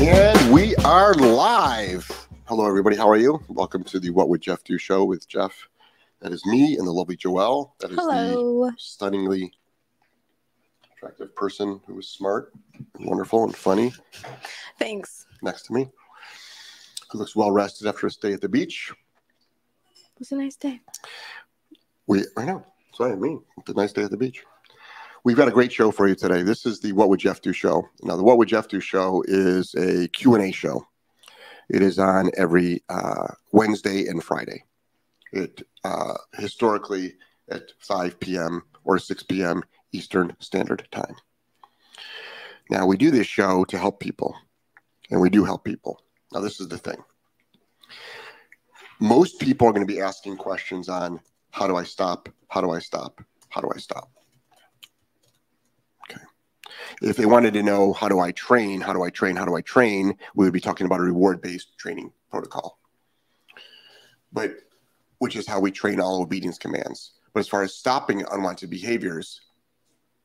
And we are live. Hello, everybody. How are you? Welcome to the What Would Jeff Do show with Jeff. That is me and the lovely Joelle. That is Hello. the stunningly attractive person who is smart and wonderful and funny Thanks. next to me, who looks well rested after a stay at the beach. It was a nice day. We, I know. So I mean, it's a nice day at the beach. We've got a great show for you today. This is the What Would Jeff Do show. Now, the What Would Jeff Do show is a Q&A show. It is on every uh, Wednesday and Friday. It uh, historically at 5 p.m. or 6 p.m. Eastern Standard Time. Now, we do this show to help people, and we do help people. Now, this is the thing. Most people are going to be asking questions on how do I stop? How do I stop? How do I stop? If they wanted to know how do I train, how do I train, how do I train, we would be talking about a reward based training protocol. But which is how we train all obedience commands. But as far as stopping unwanted behaviors,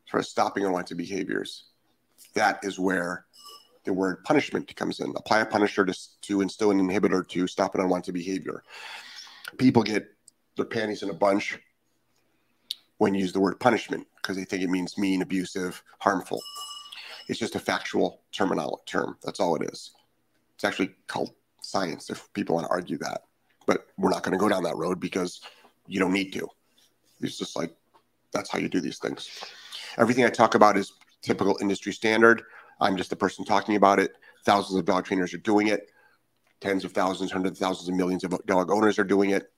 as far as stopping unwanted behaviors, that is where the word punishment comes in. Apply a punisher to, to instill an inhibitor to stop an unwanted behavior. People get their panties in a bunch when you use the word punishment because they think it means mean, abusive, harmful. It's just a factual terminology term. That's all it is. It's actually called science if people want to argue that. But we're not going to go down that road because you don't need to. It's just like that's how you do these things. Everything I talk about is typical industry standard. I'm just the person talking about it. Thousands of dog trainers are doing it. Tens of thousands, hundreds of thousands of millions of dog owners are doing it.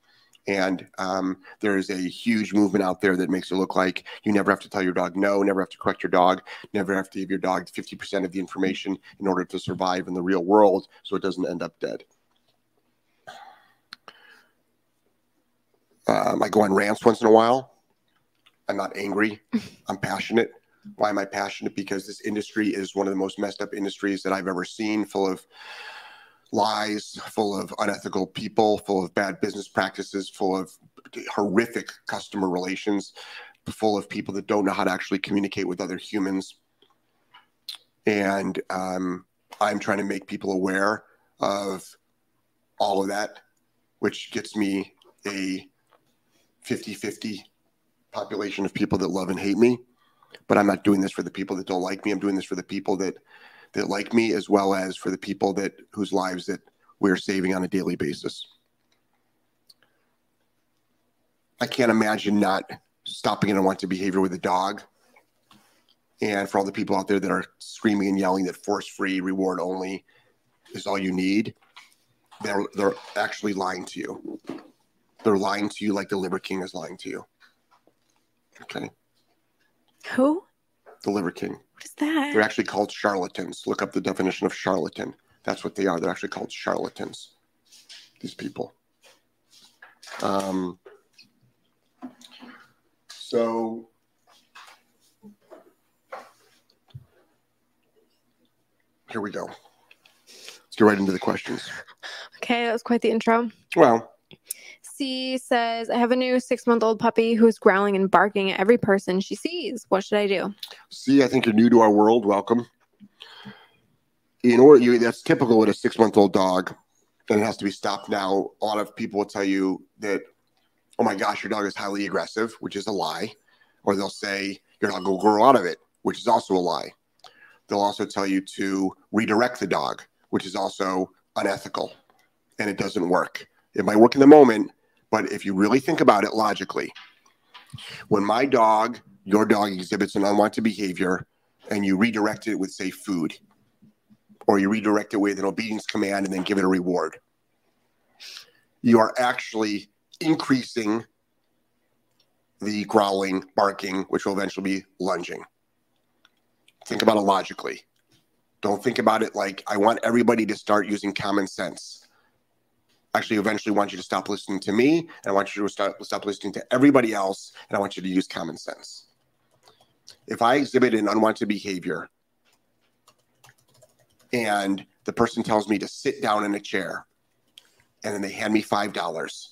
And um, there is a huge movement out there that makes it look like you never have to tell your dog no, never have to correct your dog, never have to give your dog 50% of the information in order to survive in the real world so it doesn't end up dead. Um, I go on rants once in a while. I'm not angry, I'm passionate. Why am I passionate? Because this industry is one of the most messed up industries that I've ever seen, full of lies, full of unethical people, full of bad business practices, full of horrific customer relations, full of people that don't know how to actually communicate with other humans. And um, I'm trying to make people aware of all of that, which gets me a 50 50 population of people that love and hate me. But I'm not doing this for the people that don't like me. I'm doing this for the people that that like me as well as for the people that whose lives that we're saving on a daily basis. I can't imagine not stopping an unwanted behavior with a dog. And for all the people out there that are screaming and yelling that force free, reward only is all you need, they're, they're actually lying to you. They're lying to you like the Liver King is lying to you. Okay. Who? The Liver King. What is that? They're actually called charlatans. Look up the definition of charlatan. That's what they are. They're actually called charlatans. These people. Um, so, here we go. Let's get right into the questions. Okay, that was quite the intro. Well, C says, I have a new six month old puppy who's growling and barking at every person she sees. What should I do? see, I think you're new to our world. Welcome. In order, you, that's typical with a six month old dog, and it has to be stopped now. A lot of people will tell you that, oh my gosh, your dog is highly aggressive, which is a lie. Or they'll say, your dog will grow out of it, which is also a lie. They'll also tell you to redirect the dog, which is also unethical and it doesn't work. It might work in the moment, but if you really think about it logically, when my dog, your dog exhibits an unwanted behavior and you redirect it with, say, food, or you redirect it with an obedience command and then give it a reward, you are actually increasing the growling, barking, which will eventually be lunging. Think about it logically. Don't think about it like I want everybody to start using common sense. Actually, eventually want you to stop listening to me, and I want you to stop, stop listening to everybody else, and I want you to use common sense. If I exhibit an unwanted behavior and the person tells me to sit down in a chair and then they hand me $5,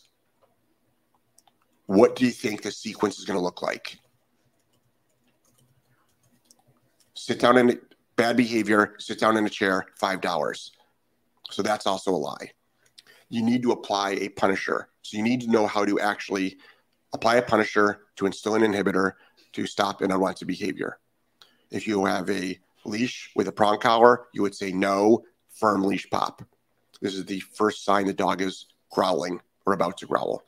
what do you think the sequence is going to look like? Sit down in bad behavior, sit down in a chair, $5. So that's also a lie. You need to apply a punisher. So you need to know how to actually apply a punisher to instill an inhibitor to stop an unwanted behavior. If you have a leash with a prong collar, you would say no, firm leash pop. This is the first sign the dog is growling or about to growl.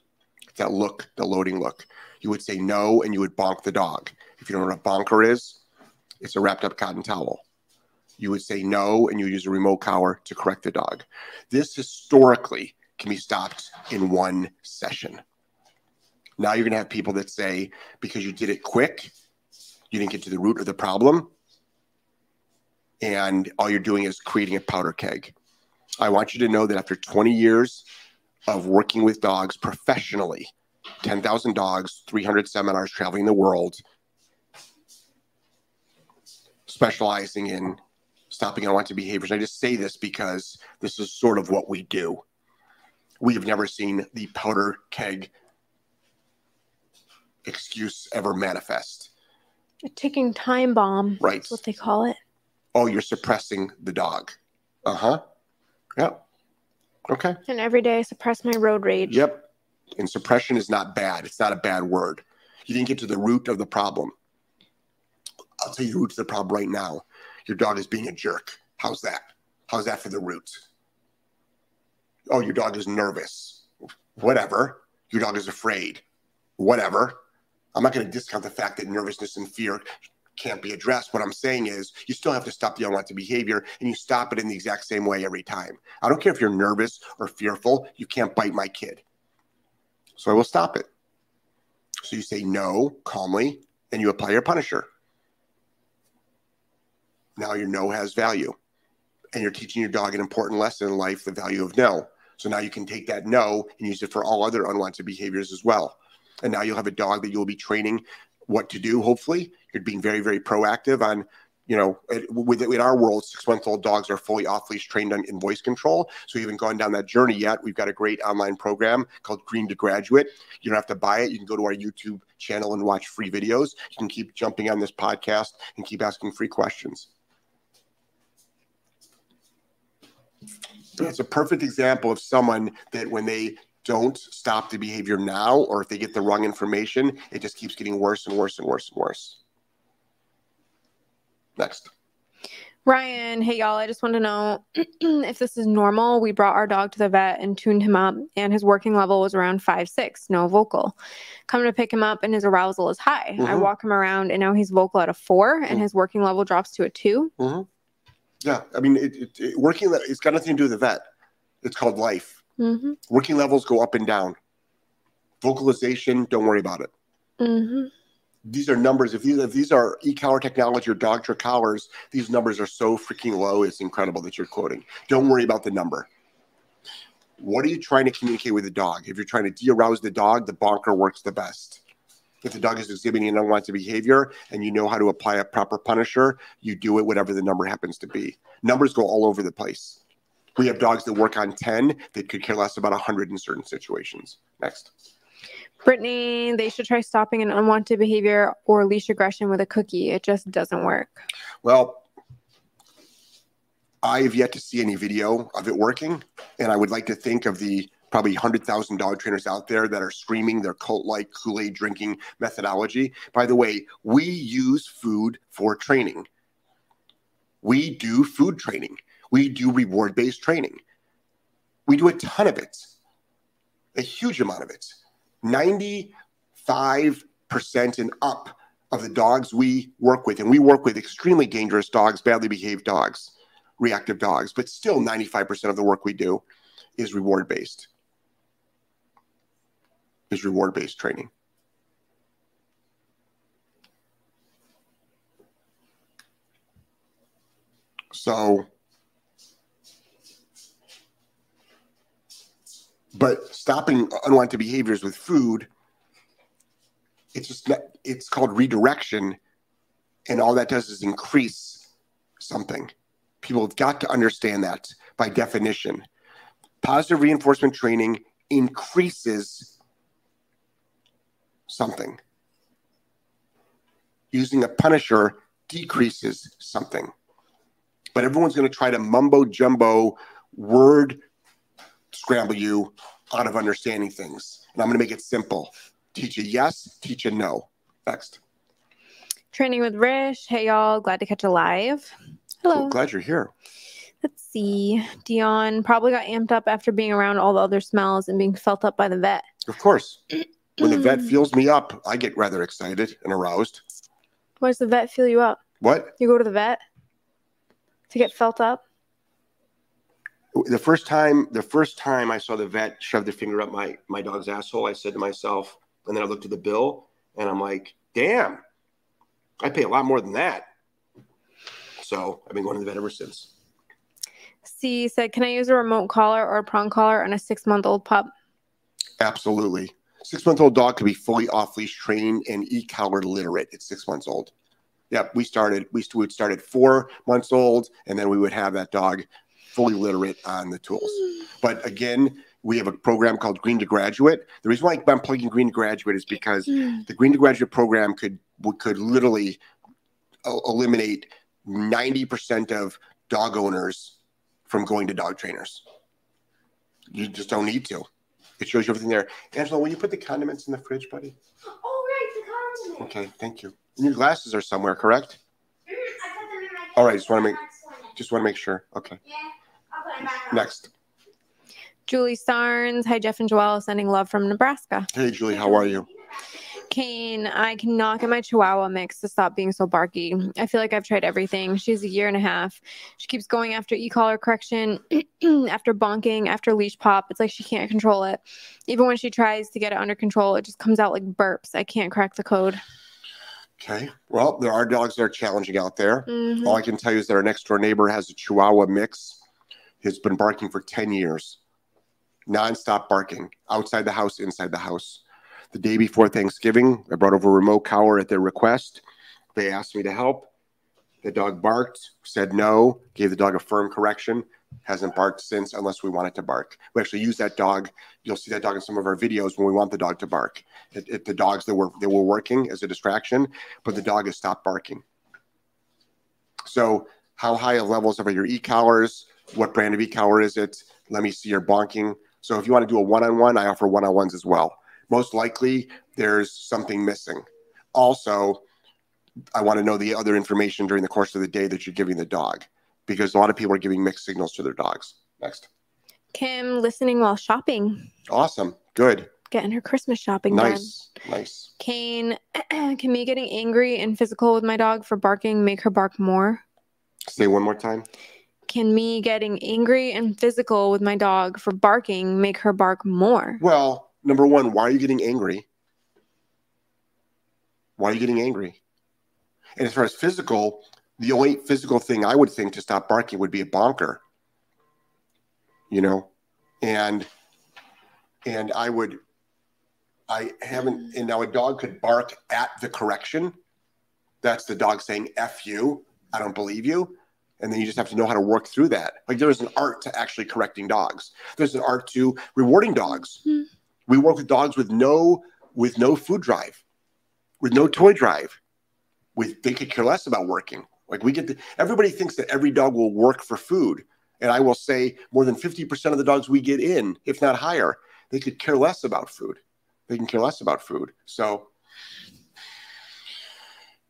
That look, the loading look. You would say no and you would bonk the dog. If you don't know what a bonker is, it's a wrapped up cotton towel. You would say no and you use a remote collar to correct the dog. This historically can be stopped in one session. Now you're going to have people that say, because you did it quick, you didn't get to the root of the problem, and all you're doing is creating a powder keg. I want you to know that after 20 years of working with dogs professionally, 10,000 dogs, 300 seminars traveling the world, specializing in stopping unwanted behaviors. I just say this because this is sort of what we do. We have never seen the powder keg excuse ever manifest. A ticking time bomb. Right. That's what they call it. Oh, you're suppressing the dog. Uh huh. Yep. Okay. And every day I suppress my road rage. Yep. And suppression is not bad. It's not a bad word. You didn't get to the root of the problem. I'll tell you the root of the problem right now. Your dog is being a jerk. How's that? How's that for the root? Oh, your dog is nervous. Whatever. Your dog is afraid. Whatever. I'm not going to discount the fact that nervousness and fear can't be addressed. What I'm saying is you still have to stop the unwanted behavior and you stop it in the exact same way every time. I don't care if you're nervous or fearful, you can't bite my kid. So I will stop it. So you say no calmly and you apply your punisher. Now your no has value. And you're teaching your dog an important lesson in life the value of no. So now you can take that no and use it for all other unwanted behaviors as well. And now you'll have a dog that you'll be training what to do. Hopefully, you're being very, very proactive on, you know, with in our world, six month old dogs are fully off leash trained on, in voice control. So we haven't gone down that journey yet. We've got a great online program called Green to Graduate. You don't have to buy it. You can go to our YouTube channel and watch free videos. You can keep jumping on this podcast and keep asking free questions. It's a perfect example of someone that when they don't stop the behavior now, or if they get the wrong information, it just keeps getting worse and worse and worse and worse. Next. Ryan, hey y'all, I just want to know if this is normal. We brought our dog to the vet and tuned him up, and his working level was around five six, no vocal. Come to pick him up, and his arousal is high. Mm-hmm. I walk him around, and now he's vocal at a four, and mm-hmm. his working level drops to a 2 mm-hmm. Yeah, I mean, it, it, it, working it's got nothing to do with the vet. It's called life. Mm-hmm. Working levels go up and down. Vocalization, don't worry about it. Mm-hmm. These are numbers. If these if these are e-collar technology or Dogtra collars, these numbers are so freaking low. It's incredible that you're quoting. Don't worry about the number. What are you trying to communicate with the dog? If you're trying to de-arouse the dog, the bonker works the best. If the dog is exhibiting an unwanted behavior and you know how to apply a proper punisher, you do it whatever the number happens to be. Numbers go all over the place. We have dogs that work on 10 that could care less about 100 in certain situations. Next. Brittany, they should try stopping an unwanted behavior or leash aggression with a cookie. It just doesn't work. Well, I have yet to see any video of it working. And I would like to think of the probably 100,000 dog trainers out there that are screaming their cult like Kool Aid drinking methodology. By the way, we use food for training. We do food training. We do reward based training. We do a ton of it, a huge amount of it. 95% and up of the dogs we work with, and we work with extremely dangerous dogs, badly behaved dogs, reactive dogs, but still 95% of the work we do is reward based. Is reward based training. So But stopping unwanted behaviors with food, it's just it's called redirection, and all that does is increase something. People have got to understand that by definition. Positive reinforcement training increases something. Using a punisher decreases something. but everyone's going to try to mumbo jumbo word scramble you out of understanding things. And I'm going to make it simple. Teach a yes, teach a no. Next. Training with Rish. Hey, y'all. Glad to catch a live. Hello. Cool. Glad you're here. Let's see. Dion probably got amped up after being around all the other smells and being felt up by the vet. Of course. When the vet hmm. feels me up, I get rather excited and aroused. Why does the vet feel you up? What? You go to the vet to get felt up? The first time, the first time I saw the vet shove their finger up my my dog's asshole, I said to myself, and then I looked at the bill, and I'm like, "Damn, I pay a lot more than that." So I've been going to the vet ever since. C said, Can I use a remote collar or a prong collar on a six month old pup? Absolutely. Six month old dog could be fully off leash trained and e collar literate at six months old. Yep, we started, we would start at four months old, and then we would have that dog fully literate on the tools. But again, we have a program called Green to Graduate. The reason why I'm plugging Green to Graduate is because hmm. the Green to Graduate program could could literally eliminate 90% of dog owners from going to dog trainers. You just don't need to. It shows you everything there. Angelo, will you put the condiments in the fridge, buddy? Oh, right, the condiment. Okay, thank you. And your glasses are somewhere, correct? Mm, I put them in my All right, just wanna make- Just want to make sure. Okay, Yeah, I'll put them back on. next. Julie Starnes. Hi, Jeff and Joelle. Sending love from Nebraska. Hey, Julie, how are you? Kane, I cannot get my Chihuahua mix to stop being so barky. I feel like I've tried everything. She's a year and a half. She keeps going after e collar correction, after bonking, after leash pop. It's like she can't control it. Even when she tries to get it under control, it just comes out like burps. I can't crack the code. Okay. Well, there are dogs that are challenging out there. Mhm. All I can tell you is that our next door neighbor has a Chihuahua mix. He's been barking for 10 years, nonstop barking, outside the house, inside the house. The day before Thanksgiving, I brought over a remote collar at their request. They asked me to help. The dog barked, said no, gave the dog a firm correction. Hasn't barked since, unless we want it to bark. We actually use that dog. You'll see that dog in some of our videos when we want the dog to bark. It, it- the dogs that were that were working as a distraction, but the dog has stopped barking. So, how high of levels are your e collars? What brand of e collar is it? Let me see your bonking. So, if you want to do a one on one, I offer one on ones as well. Most likely, there's something missing. Also, I want to know the other information during the course of the day that you're giving the dog because a lot of people are giving mixed signals to their dogs. Next. Kim, listening while shopping, Awesome. Good. getting her Christmas shopping done. Nice. Nice. Kane, can me getting angry and physical with my dog for barking make her bark more? Say one more time. Can me getting angry and physical with my dog for barking make her bark more? Well, number one, why are you getting angry? Why are you getting angry? And as far as physical, the only physical thing I would think to stop barking would be a bonker. You know, and and I would, I haven't. And now a dog could bark at the correction. That's the dog saying "f you." I don't believe you. And then you just have to know how to work through that. Like there is an art to actually correcting dogs. There's an art to rewarding dogs. Hmm. We work with dogs with no with no food drive, with no toy drive. With they could care less about working. Like we get the, everybody thinks that every dog will work for food. And I will say more than 50% of the dogs we get in, if not higher, they could care less about food. They can care less about food. So,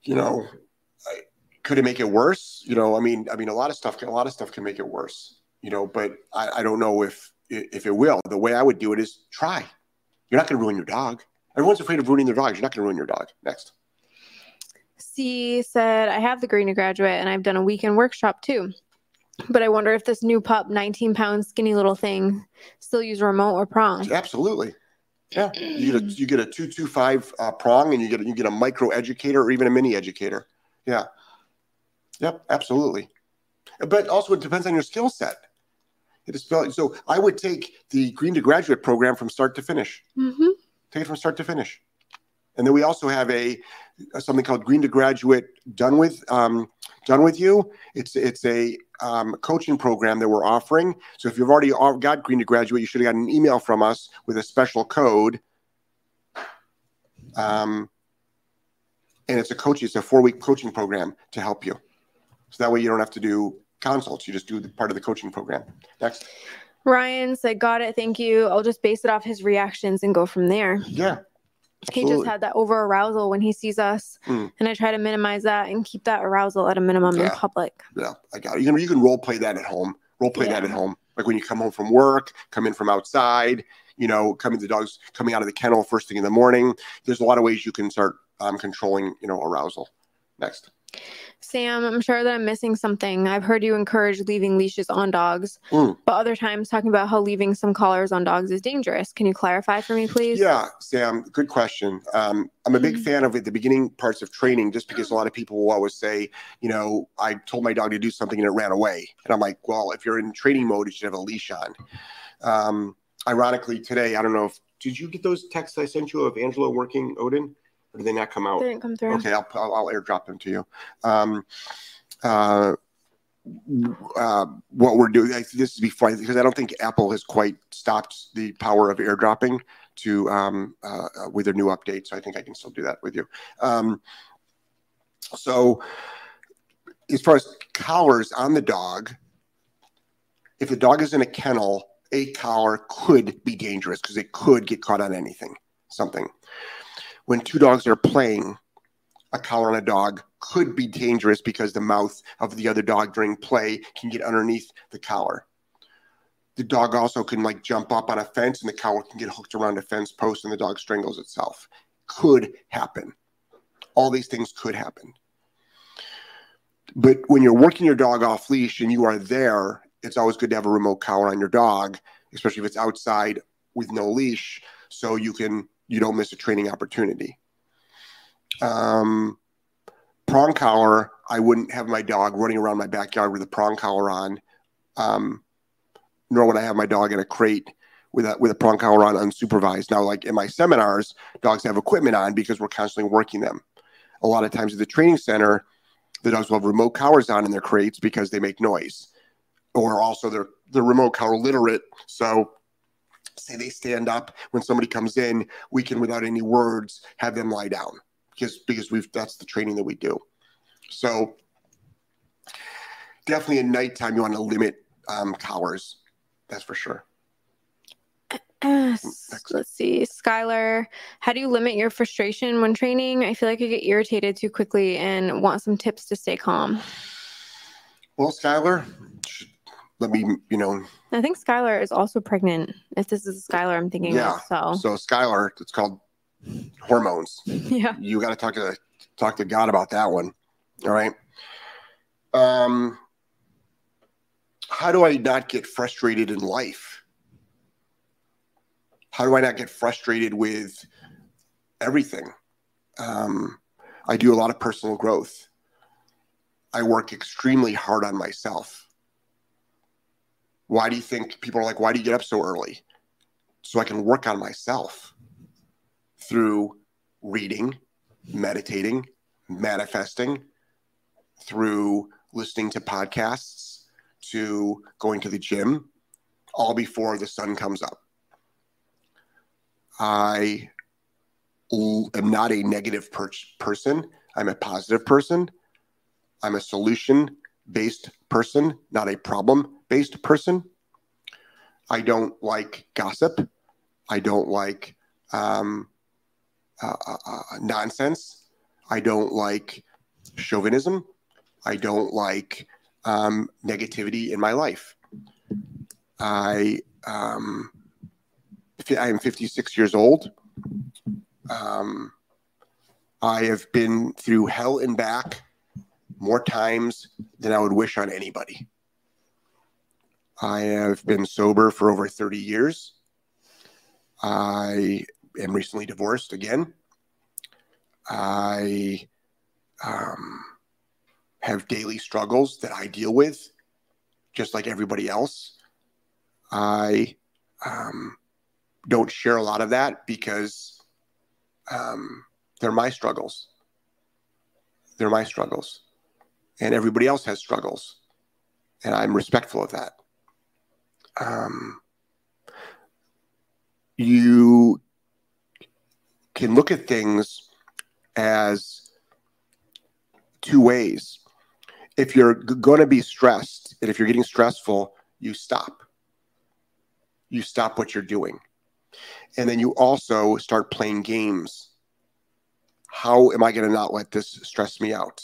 you know, could it make it worse? You know, I mean, I mean, a lot of stuff, can, a lot of stuff can make it worse. You know, but I, I don't know if if it will. The way I would do it is try. You're not going to ruin your dog. Everyone's afraid of ruining their dogs. You're not going to ruin your dog. Next. C said, I have the Green to Graduate and I've done a weekend workshop too. But I wonder if this new pup, 19 pound skinny little thing, still use remote or prong. Absolutely. Yeah. You get a you get a two two five uh, prong, and you get a, you get a micro educator or even a mini educator. Yeah. Yep. Absolutely. But also, it depends on your skill set. It is so. I would take the Green to Graduate program from start to finish. hmm Take it from start to finish. And then we also have a something called Green to Graduate Done with um, Done with You. It's it's a um, coaching program that we're offering. So if you've already got Green to Graduate, you should have gotten an email from us with a special code. Um, and it's a coach. It's a four week coaching program to help you. So that way you don't have to do consults. You just do the part of the coaching program. Next. Ryan said, Got it. Thank you. I'll just base it off his reactions and go from there. Yeah. He just had that over arousal when he sees us. Mm. And I try to minimize that and keep that arousal at a minimum in public. Yeah, I got it. You can you can role play that at home. Role play that at home. Like when you come home from work, come in from outside, you know, coming the dogs coming out of the kennel first thing in the morning. There's a lot of ways you can start um, controlling, you know, arousal. Next. Sam, I'm sure that I'm missing something. I've heard you encourage leaving leashes on dogs, Mm. but other times talking about how leaving some collars on dogs is dangerous. Can you clarify for me, please? Yeah, Sam, good question. Um, I'm a big Mhm. fan of at the beginning parts of training, just because a lot of people will always say, you know, I told my dog to do something and it ran away. And I'm like, well, if you're in training mode, you should have a leash on. Um, ironically, today, I don't know if did you get those texts I sent you of Angelo working Odin, or did they not come out? They didn't come through. Okay, I'll, I'll, I'll airdrop them to you. Um, uh, uh, what we're doing, I, this is before because I don't think Apple has quite stopped the power of airdropping to um, uh, uh, with their new update. So I think I can still do that with you. Um, so as far as collars on the dog, if the dog is in a kennel, a collar could be dangerous because it could get caught on anything, something. When two dogs are playing, a collar on a dog could be dangerous because the mouth of the other dog during play can get underneath the collar. The dog also can like jump up on a fence and the collar can get hooked around a fence post and the dog strangles itself. Could happen. All these things could happen. But when you're working your dog off leash and you are there, it's always good to have a remote collar on your dog, especially if it's outside with no leash, so you can you don't miss a training opportunity. Um, prong collar, I wouldn't have my dog running around my backyard with a prong collar on, um, nor would I have my dog in a crate with a with a prong collar on unsupervised. Now, like in my seminars, dogs have equipment on because we're constantly working them. A lot of times at the training center, the dogs will have remote collars on in their crates because they make noise, or also they're they're remote collar literate, so say they stand up when somebody comes in, we can without any words have them lie down because because we've that's the training that we do. So definitely at nighttime you want to limit um, collars. That's for sure. Uh, let's see. Skylar, how do you limit your frustration when training? I feel like I get irritated too quickly and want some tips to stay calm. Well, Skylar, let me you know. I think Skylar is also pregnant. If this is Skylar, I'm thinking Yeah. of. So, So Skylar, it's called hormones. yeah. you got to talk to talk to God about that one. All right. Um, how do I not get frustrated in life? How do I not get frustrated with everything? Um, I do a lot of personal growth. I work extremely hard on myself. Why do you think people are like, why do you get up so early? So I can work on myself through reading, meditating, manifesting, through listening to podcasts, to going to the gym, all before the sun comes up. I am not a negative per- person. I'm a positive person. I'm a solution based person, not a problem based person. I don't like gossip. I don't like um, uh, uh, uh, nonsense. I don't like chauvinism. I don't like um, negativity in my life. I um, I am 56 years old. Um, I have been through hell and back more times than I would wish on anybody. I have been sober for over 30 years. I am recently divorced again. I um, have daily struggles that I deal with, just like everybody else. I um, don't share a lot of that because um, they're my struggles. They're my struggles. And everybody else has struggles. And I'm respectful of that. Um, you can look at things as two ways. if you're going to be stressed and if you're getting stressful, you stop. You stop what you're doing. And then you also start playing games. How am I going to not let this stress me out?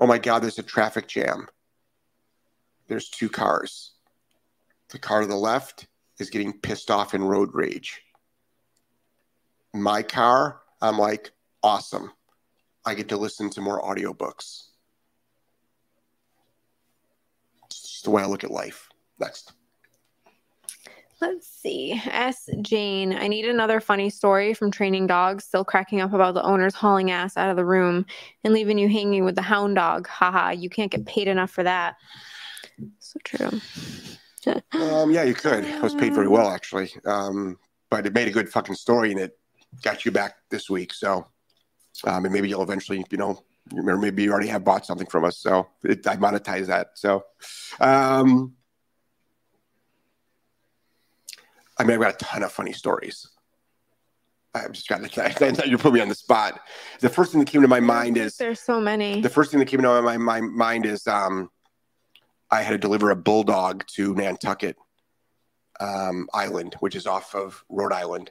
Oh my God, there's a traffic jam. There's two cars. The car to the left is getting pissed off in road rage. My car, I'm like, awesome. I get to listen to more audiobooks. It's just the way I look at life. Next. Let's see. S. Jane, I need another funny story from training dogs, still cracking up about the owners hauling ass out of the room and leaving you hanging with the hound dog. Haha, you can't get paid enough for that. So true. Um, yeah, you could. I was paid very well, actually. Um, but it made a good fucking story and it got you back this week. So, um, and maybe you'll eventually, you know, or maybe you already have bought something from us. So it, I monetize that. So, um, I mean, I've got a ton of funny stories. I've just got to, you put me on the spot. The first thing that came to my mind is There's so many. the first thing that came to my, my mind is um, I had to deliver a bulldog to Nantucket um, Island, which is off of Rhode Island.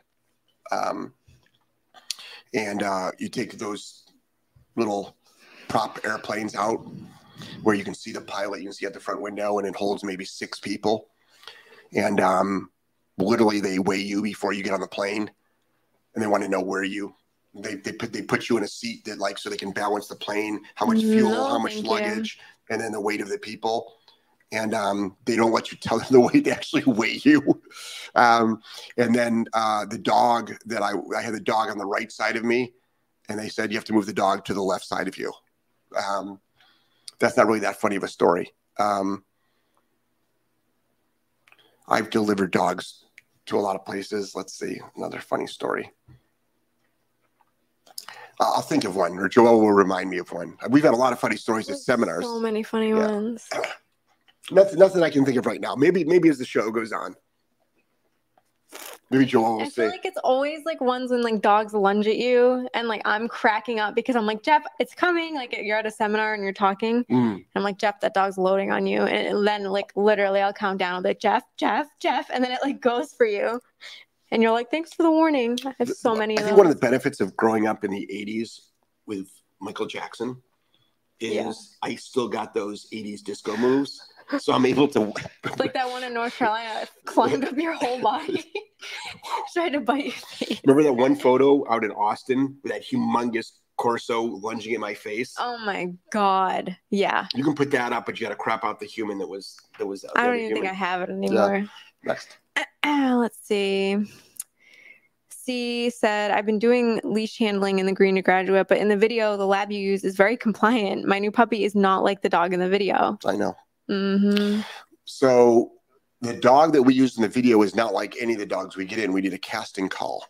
Um, and uh, you take those little prop airplanes out where you can see the pilot, you can see at the front window, and it holds maybe six people. And um, literally, they weigh you before you get on the plane, and they want to know where you. They, they put they put you in a seat that like so they can balance the plane, how much fuel, No, how much thank you. luggage, and then the weight of the people. And um, they don't let you tell them the weight; they actually weigh you. Um, and then uh, the dog that I I had the dog on the right side of me, and they said you have to move the dog to the left side of you. Um, that's not really that funny of a story. Um, I've delivered dogs to a lot of places. Let's see another funny story. I'll think of one, or Joelle will remind me of one. We've had a lot of funny stories at seminars. So many funny Yeah. ones. Nothing, nothing I can think of right now. Maybe, maybe as the show goes on, maybe Joelle will I say. feel like it's always like ones when like dogs lunge at you and like I'm cracking up because I'm like, Jeff, it's coming. Like you're at a seminar and you're talking. "Mm, And I'm like, Jeff, that dog's loading on you. And then like literally I'll count down. I'll be like, Jeff, Jeff, Jeff. And then it like goes for you. And you're like, thanks for the warning. I have so many I of think one of the benefits of growing up in the '80s with Michael Jackson is Yeah. I still got those '80s disco moves, so I'm able to. like that one in North Carolina that climbed up your whole body. Tried to bite your face. Remember that one photo out in Austin with that humongous Corso lunging at my face? Oh my God. Yeah. You can put that up, but you got to crap out the human that was that was. Uh, I don't even think I have it anymore. Next. Let's see. C said, I've been doing leash handling in the green to graduate, but in the video, the lab you use is very compliant. My new puppy is not like the dog in the video. I know. hmm So the dog that we used in the video is not like any of the dogs we get in. We did a casting call.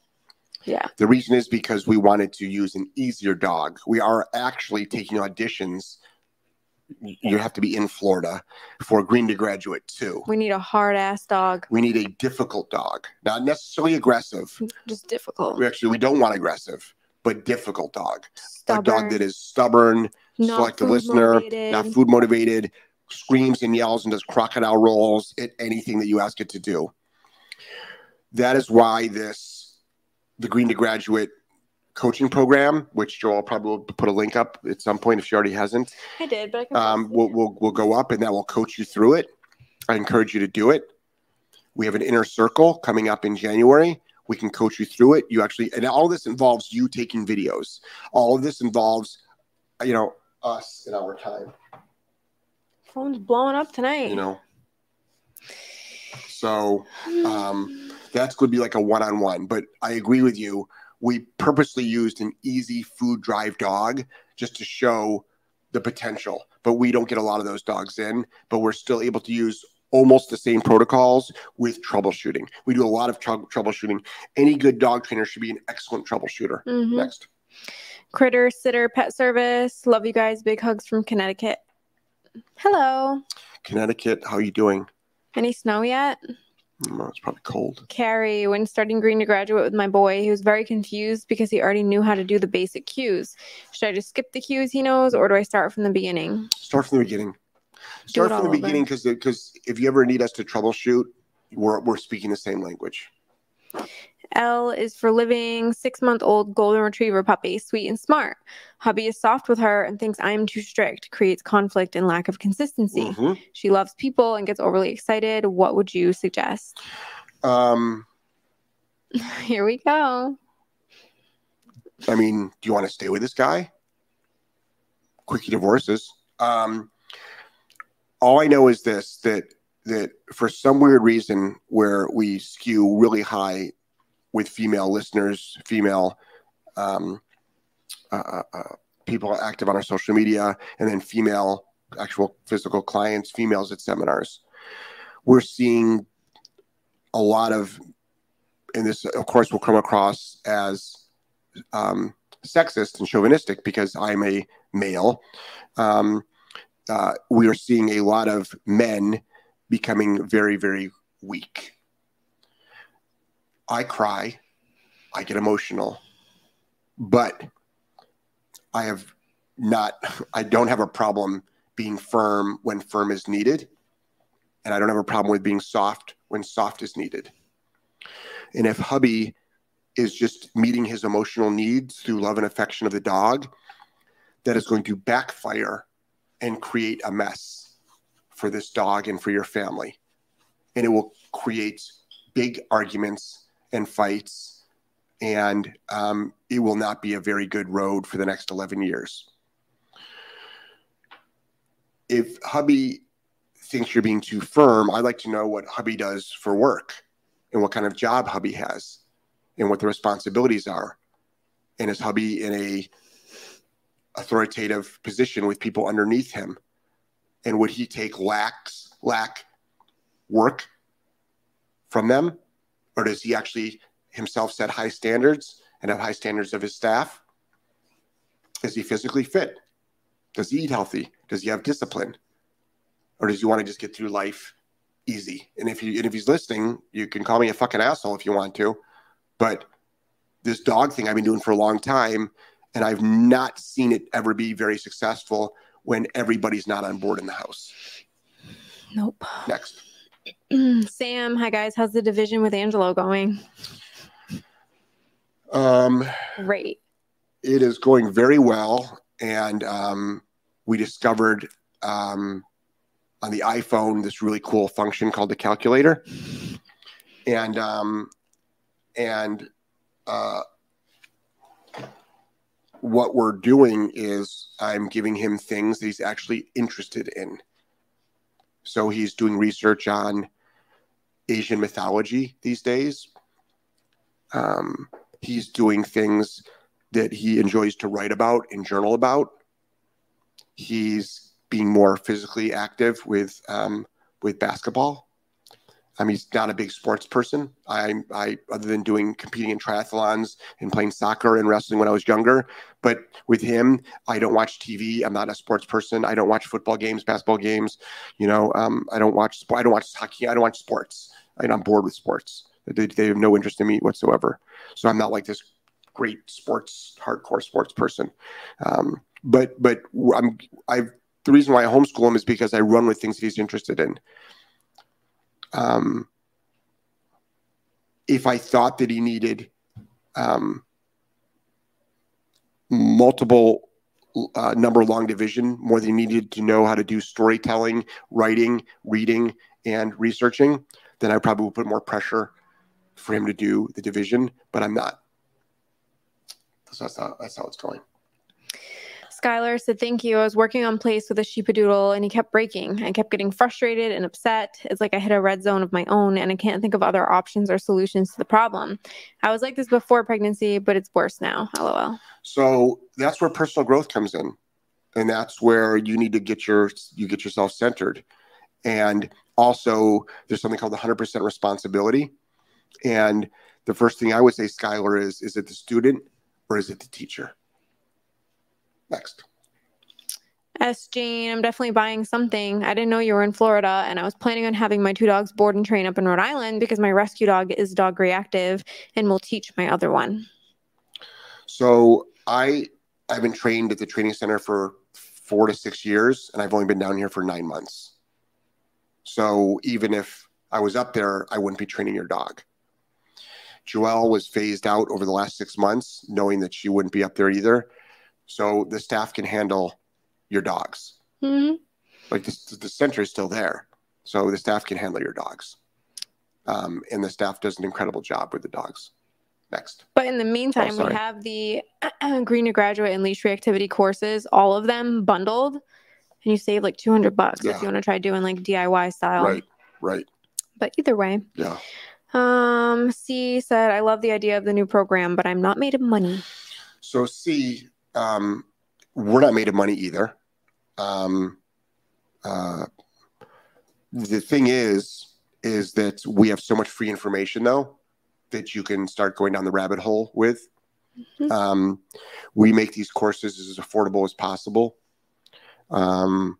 Yeah. The reason is because we wanted to use an easier dog. We are actually taking auditions. You have to be in Florida for Green to Graduate too. We need a hard ass dog. We need a difficult dog, not necessarily aggressive. Just difficult. We actually we don't want aggressive, but difficult dog. A dog that is stubborn, not selective listener, motivated. not food motivated, screams and yells and does crocodile rolls at anything that you ask it to do. That is why this, the Green to Graduate coaching program, which Joelle probably will put a link up at some point if she already hasn't, I did, but I can um, will will will go up and that will coach you through it. I encourage you to do it. We have an inner circle coming up in January. We can coach you through it. You actually, and all this involves you taking videos. All of this involves, you know, us in our time. Phone's blowing up tonight. You know. So um, that's going to be like a one-on-one. But I agree with you. We purposely used an easy food drive dog just to show the potential. But we don't get a lot of those dogs in. But we're still able to use almost the same protocols with troubleshooting. We do a lot of trou- troubleshooting. Any good dog trainer should be an excellent troubleshooter. Mhm. Next. Critter Sitter Pet Service. Love you guys. Big hugs from Connecticut. Hello. Connecticut, how are you doing? Any snow yet? Mm, it's probably cold. Carrie, when starting green to graduate with my boy, he was very confused because he already knew how to do the basic cues. Should I just skip the cues he knows, or do I start from the beginning? Start from the beginning. Start from the beginning because because if you ever need us to troubleshoot, we're we're speaking the same language. L is for living six month old golden retriever puppy, sweet and smart. Hubby is soft with her and thinks I am too strict, creates conflict and lack of consistency. Mhm. She loves people and gets overly excited. What would you suggest? Um, Here we go. I mean, do you want to stay with this guy? Quickie divorces. Um, all I know is this: that that for some weird reason, where we skew really high with female listeners, female um, uh, uh, uh, people active on our social media, and then female actual physical clients, females at seminars, we're seeing a lot of, and this, of course, will come across as um, sexist and chauvinistic because I'm a male. Um, uh, we are seeing a lot of men becoming very, very weak. I cry, I get emotional, but I have not, I don't have a problem being firm when firm is needed. And I don't have a problem with being soft when soft is needed. And if hubby is just meeting his emotional needs through love and affection of the dog, that is going to backfire and create a mess for this dog and for your family. And it will create big arguments and fights, and um, it will not be a very good road for the next 11 years. If hubby thinks you're being too firm, I'd like to know what hubby does for work and what kind of job hubby has and what the responsibilities are. And is hubby in a authoritative position with people underneath him? And would he take lax lack work from them? Or does he actually himself set high standards and have high standards of his staff? Is he physically fit? Does he eat healthy? Does he have discipline? Or does he want to just get through life easy? And if he and if he's listening, you can call me a fucking asshole if you want to. But this dog thing I've been doing for a long time, and I've not seen it ever be very successful when everybody's not on board in the house. Nope. Next. Sam, hi guys. How's the division with Angelo going? Um, Great. it is going very well, and um, we discovered um, on the iPhone this really cool function called the calculator, and um, and uh, what we're doing is I'm giving him things that he's actually interested in. So he's doing research on Asian mythology these days. Um, he's doing things that he enjoys to write about and journal about. He's being more physically active with um, with basketball. I mean, he's not a big sports person. I, I, other than doing competing in triathlons and playing soccer and wrestling when I was younger. But with him, I don't watch TV. I'm not a sports person. I don't watch football games, basketball games. You know, um, I don't watch. I don't watch hockey. I don't watch sports. I, I'm bored with sports. They, they have no interest in me whatsoever. So I'm not like this great sports, hardcore sports person. Um, but but I'm I've the reason why I homeschool him is because I run with things he's interested in. Um, if I thought that he needed um, multiple uh, number long division more than he needed to know how to do storytelling, writing, reading, and researching, then I probably would put more pressure for him to do the division. But I'm not. So that's how that's how it's going. Skylar said, Thank you. I was working on place with a sheepadoodle and he kept breaking. I kept getting frustrated and upset. It's like I hit a red zone of my own and I can't think of other options or solutions to the problem. I was like this before pregnancy, but it's worse now. LOL. So that's where personal growth comes in, and that's where you need to get your you get yourself centered, and also there's something called the hundred percent responsibility, and the first thing I would say, Skylar, is is it the student or is it the teacher? Next. S. Jane, I'm definitely buying something. I didn't know you were in Florida, and I was planning on having my two dogs board and train up in Rhode Island because my rescue dog is dog reactive and will teach my other one. So I I've been trained at the training center for four to six years, and I've only been down here for nine months. So even if I was up there, I wouldn't be training your dog. Joelle was phased out over the last six months, knowing that she wouldn't be up there either. So the staff can handle your dogs. Mhm. Like the, the center is still there, so the staff can handle your dogs, um, and the staff does an incredible job with the dogs. Next, But in the meantime, we have the Green to Graduate and Leash Reactivity courses, all of them bundled, and you save like 200 bucks Yeah. if you want to try doing like DIY style. right, right, But either way, yeah. um, C said, I love the idea of the new program, but I'm not made of money. So C, um, we're not made of money either. Um, uh, the thing is, is that we have so much free information though that you can start going down the rabbit hole with. Mhm. Um, we make these courses as affordable as possible. Um,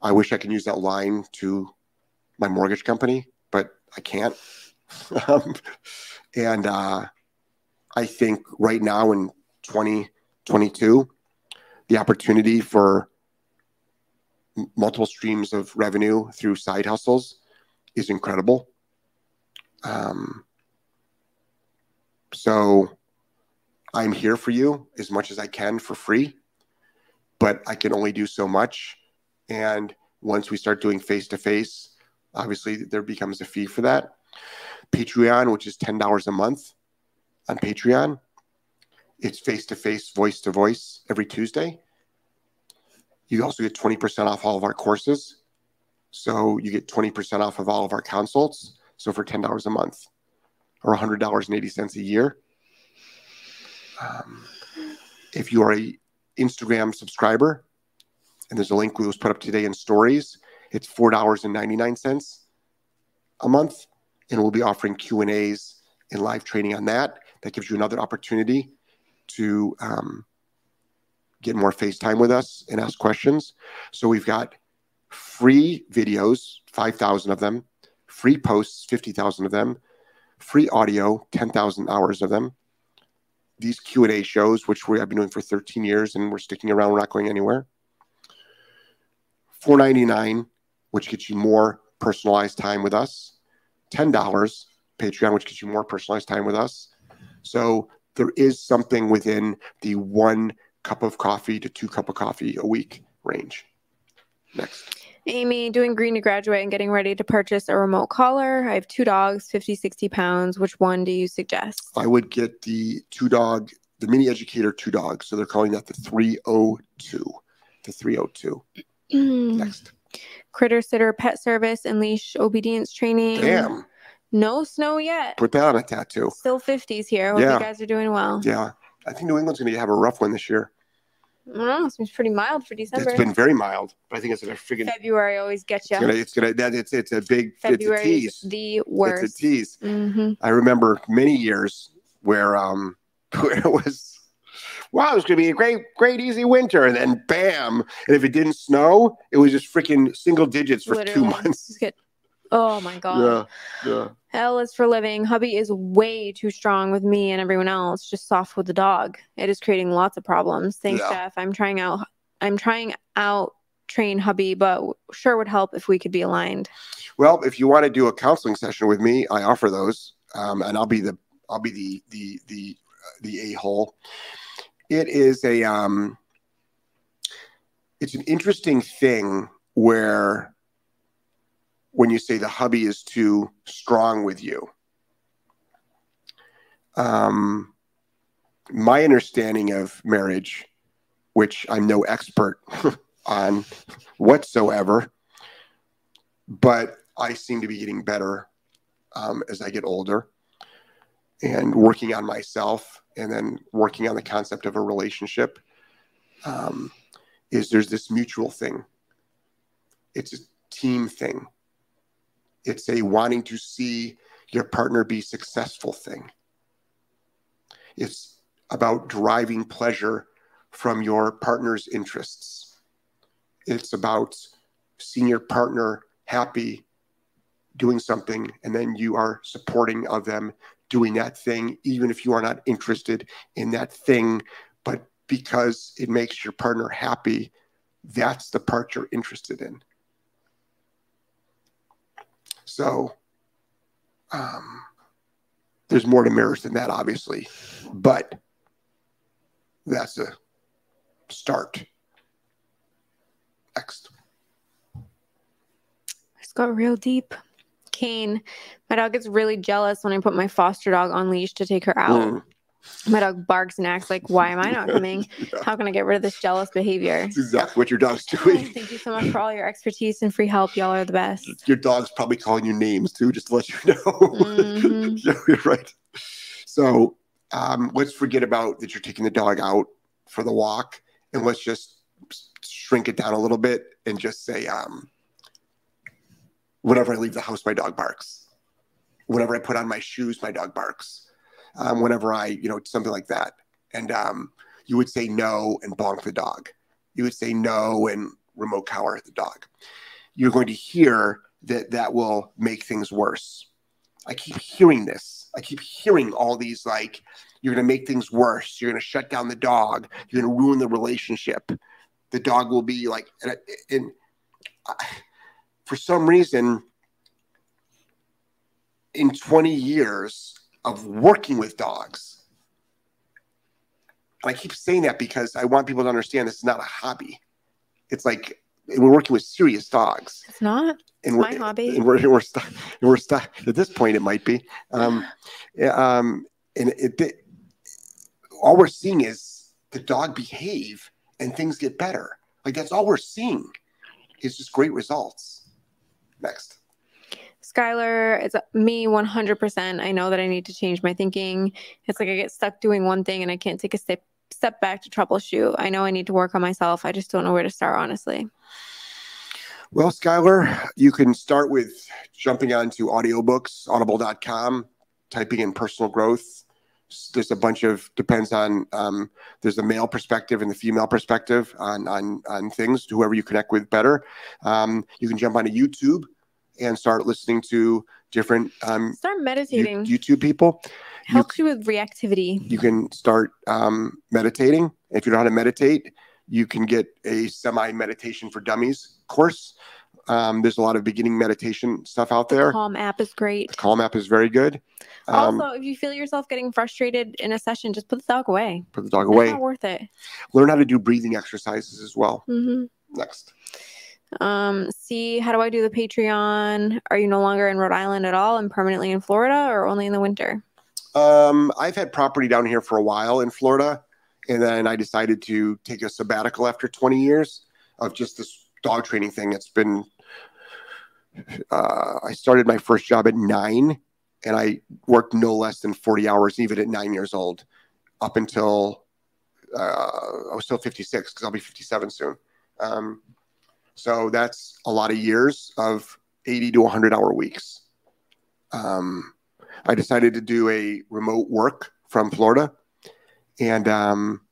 I wish I could use that line to my mortgage company, but I can't. um, and uh, I think right now in 2022, the opportunity for multiple streams of revenue through side hustles is incredible. Um, so I'm here for you as much as I can for free, but I can only do so much. And once we start doing face to face, obviously there becomes a fee for that. Patreon, which is $10 a month on Patreon, it's face to face, voice to voice every Tuesday. You also get 20% off all of our courses. So you get 20% off of all of our consults. So for $10 a month or $100.80 a year. Um, if you are a Instagram subscriber, and there's a link we was put up today in stories, it's $4.99 a month. And we'll be offering Q&As and live training on that. That gives you another opportunity to um, get more FaceTime with us and ask questions. So we've got free videos, 5,000 of them, free posts, 50,000 of them, free audio, 10,000 hours of them. These Q&A shows, which we have been doing for 13 years and we're sticking around, we're not going anywhere. 499 which gets you more personalized time with us. $10 Patreon, which gets you more personalized time with us. So there is something within the one cup of coffee to two cup of coffee a week range. Next. Amy, doing green to graduate and getting ready to purchase a remote collar. I have two dogs, 50, 60 pounds. Which one do you suggest? I would get the two dog, the mini educator two dogs. So they're calling that the 302. The 302. Next. Critter sitter, pet service, and leash obedience training. Damn. No snow yet. Put that on a tattoo. Still 50s here. Hope Yeah. you guys are doing well. Yeah. I think New England's going to have a rough one this year. I don't know. It seems pretty mild for December. It's been very mild, but I think it's to friggin' February always gets you. It's gonna, it's gonna, that it's, it's a big, February it's a tease. the worst. It's a tease. hmm I remember many years where, um, where it was, wow, it's going to be a great, great, easy winter. And then bam. And if it didn't snow, it was just freaking single digits for two months. Oh my god. Yeah. Yeah. Hell is for living. Hubby is way too strong with me and everyone else, just soft with the dog. It is creating lots of problems. Thanks, Yeah. Jeff. I'm trying out I'm trying out train hubby, but sure would help if we could be aligned. Well, if you want to do a counseling session with me, I offer those, um, and I'll be the I'll be the the the the a hole. It is a um, it's an interesting thing where when you say the hubby is too strong with you. Um, my understanding of marriage, which I'm no expert on whatsoever, but I seem to be getting better um, as I get older and working on myself and then working on the concept of a relationship um, is there's this mutual thing. It's a team thing. It's a wanting to see your partner be successful thing. It's about driving pleasure from your partner's interests. It's about seeing your partner happy doing something, and then you are supporting of them doing that thing, even if you are not interested in that thing, but because it makes your partner happy, that's the part you're interested in. So, um, there's more to marriage than that, obviously, but that's a start. Next. It's got real deep. Kane, my dog gets really jealous when I put my foster dog on leash to take her out. Mm, My dog barks and acts like, "Why am I not coming? yeah, How can I get rid of this jealous behavior?" that's exactly what your dog's doing. thank you so much for all your expertise and free help. Y'all are the best. Your dog's probably calling you names too, just to let you know. Mhm. yeah, you're right. So um, let's forget about that you're taking the dog out for the walk, and let's just shrink it down a little bit and just say, um, whenever I leave the house, my dog barks. Whenever I put on my shoes, my dog barks. Um, whenever I, you know, something like that, and um, you would say no and bonk the dog. You would say no and remote collar at the dog. You're going to hear that that will make things worse. I keep hearing this. I keep hearing all these like, you're going to make things worse. You're going to shut down the dog. You're going to ruin the relationship. The dog will be like, and, and for some reason, in 20 years of working with dogs, and I keep saying that because I want people to understand this is not a hobby. It's like we're working with serious dogs It's not. and It's my hobby. And we're, and we're stuck. And we're. At this point, it might be. Um, um, and it, it, all we're seeing is the dog behave and things get better. Like that's all we're seeing. Is just great results. Next. Skylar, it's me 100%. I know that I need to change my thinking. It's like I get stuck doing one thing and I can't take a step step back to troubleshoot. I know I need to work on myself. I just don't know where to start, honestly. Well, Skylar, you can start with jumping onto audiobooks, audible.com, typing in personal growth. There's a bunch of depends on um, there's the male perspective and the female perspective on on on things. Whoever you connect with better. Um, you can jump onto YouTube and start listening to different um, Start You- meditating. YouTube people. Helps you with reactivity. you can start um, meditating. If you know how to meditate, you can get a semi meditation for dummies course. Um, there's a lot of beginning meditation stuff out there. Calm app is great. The Calm app is very good. Um, also, if you feel yourself getting frustrated in a session, just put the dog away. put the dog It's away. not worth it. Learn how to do breathing exercises as well. hmm Next. Um, see, how do I do the Patreon? Are you no longer in Rhode Island at all and permanently in Florida or only in the winter? Um, I've had property down here for a while in Florida, and then I decided to take a sabbatical after 20 years of just this dog training thing. It's been, uh, I started my first job at nine, and I worked no less than 40 hours, even at nine years old, up until uh, I was still 56 because I'll be 57 soon. Um, so that's a lot of years of 80 to 100 hour weeks. Um, I decided to do a remote work from Florida, and um,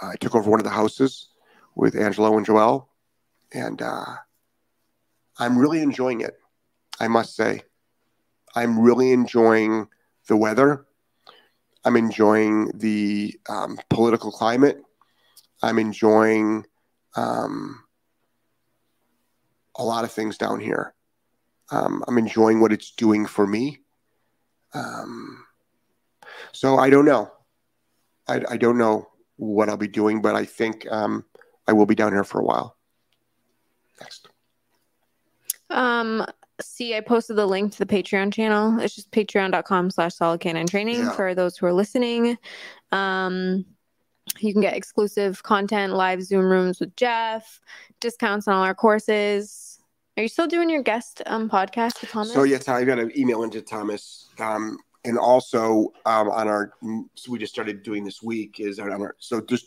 I took over one of the houses with Angelo and Joelle, and uh, I'm really enjoying it. I must say, I'm really enjoying the weather. I'm enjoying the um, political climate. I'm enjoying um, a lot of things down here. Um, I'm enjoying what it's doing for me. Um, so I don't know. I, I don't know what I'll be doing, but I think um, I will be down here for a while. Next. Um, see, I posted the link to the Patreon channel. It's just patreon.com slash solid canine training Yeah. for those who are listening. Um, you can get exclusive content, live Zoom rooms with Jeff, discounts on all our courses. Are you still doing your guest um podcast with Thomas? So yes, I got an email into Thomas, um, and also um, on our. So we just started doing this week is on our. So just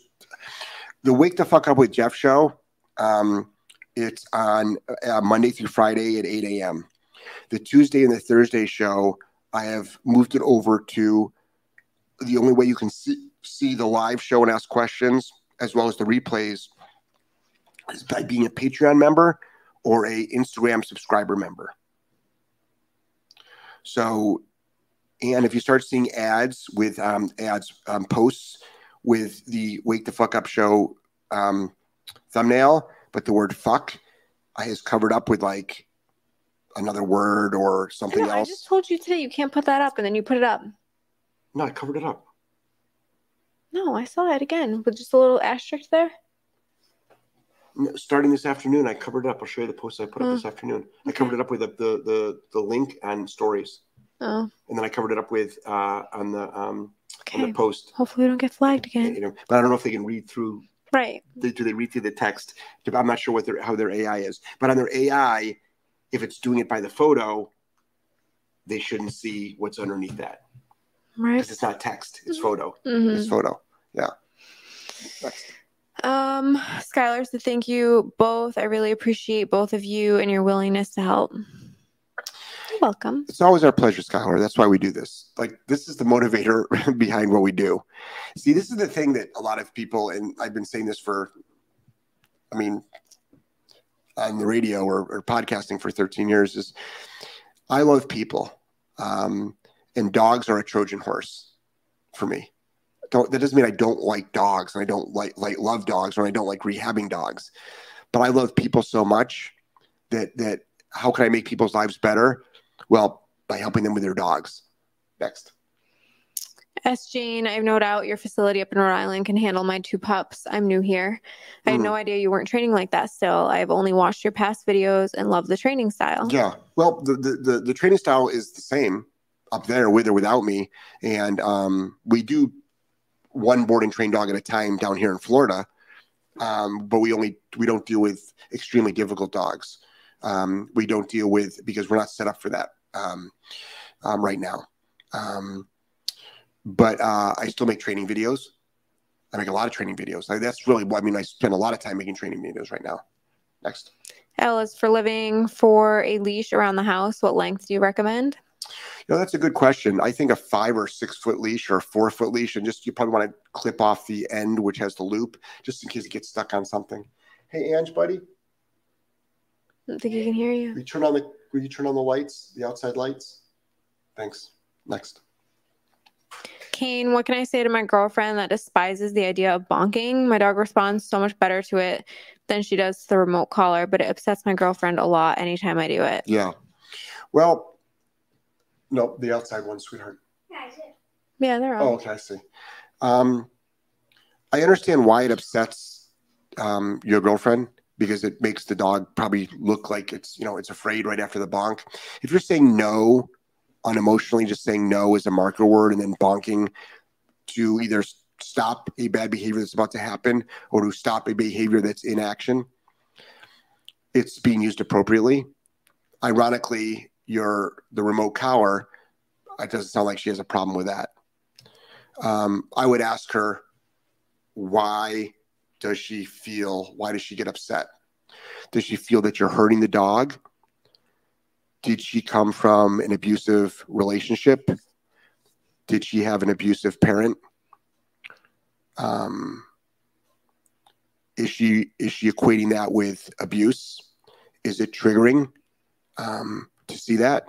the wake the fuck up with Jeff show. Um, it's on uh, Monday through Friday at eight a.m. The Tuesday and the Thursday show, I have moved it over to the only way you can see see the live show and ask questions as well as the replays is by being a Patreon member or a Instagram subscriber member. So, and if you start seeing ads with um, ads um, posts with the Wake the Fuck Up Show um, thumbnail, but the word fuck is covered up with like another word or something else. I just told you today you can't put that up, and then you put it up. No, I covered it up. No, I saw it again with just a little asterisk there. Starting this afternoon, I covered it up. I'll show you the post I put up Oh, this afternoon. I covered it up with the, the the the link and stories, Oh, and then I covered it up with uh, on the um, on the post. Hopefully, we don't get flagged again. You know, but I don't know if they can read through. Right. They, do they read through the text? I'm not sure what their how their AI is, but on their AI, if it's doing it by the photo, they shouldn't see what's underneath that Right. because it's not text; it's photo. Mhm. It's photo. Yeah. Next. Um, Skylar so thank you both. I really appreciate both of you and your willingness to help. You're welcome. It's always our pleasure, Skylar. That's why we do this. Like, this is the motivator behind what we do. See, this is the thing that a lot of people, and I've been saying this for, I mean, on the radio or, or podcasting for 13 years, is I love people. Um, and dogs are a Trojan horse for me. Don't, that doesn't mean I don't like dogs and I don't like, like love dogs or I don't like rehabbing dogs. But I love people so much that that how can I make people's lives better? Well, by helping them with their dogs. Next. S. Jane, I have no doubt your facility up in Rhode Island can handle my two pups. I'm new here. I had Mhm. no idea you weren't training like that still. I've only watched your past videos and love the training style. Yeah. Well, the, the the the training style is the same up there with or without me, and um, we do one boarding and train dog at a time down here in Florida. Um, but we only we don't deal with extremely difficult dogs. Um, we don't deal with because we're not set up for that um, um, right now. Um, but uh, I still make training videos. I make a lot of training videos. That's really what I mean. I spend a lot of time making training videos right now. Next. Ellis, for living for a leash around the house, what length do you recommend? You know, that's a good question. I think a five or six foot leash or a four foot leash, and just you probably want to clip off the end, which has the loop, just in case it gets stuck on something. Hey, Ange, buddy, I don't think he can hear you. will you turn on the will you turn on the lights, the outside lights? Thanks. Next. Kane, what can I say to my girlfriend that despises the idea of bonking? My dog responds so much better to it than she does to the remote collar, but it upsets my girlfriend a lot anytime I do it. Yeah. Well, no, the outside one, sweetheart. Yeah, Yeah, they're Oh, okay, I see. Um, I understand why it upsets um, your girlfriend because it makes the dog probably look like it's you know it's afraid right after the bonk. If you're saying no unemotionally, just saying no is a marker word, and then bonking to either stop a bad behavior that's about to happen or to stop a behavior that's in action, it's being used appropriately. Ironically, your the remote collar, it doesn't sound like she has a problem with that um, I would ask her, why does she feel, why does she get upset? Does she feel that you're hurting the dog? Did she come from an abusive relationship? Did she have an abusive parent? Um, is she is she equating that with abuse? Is it triggering um, to see that?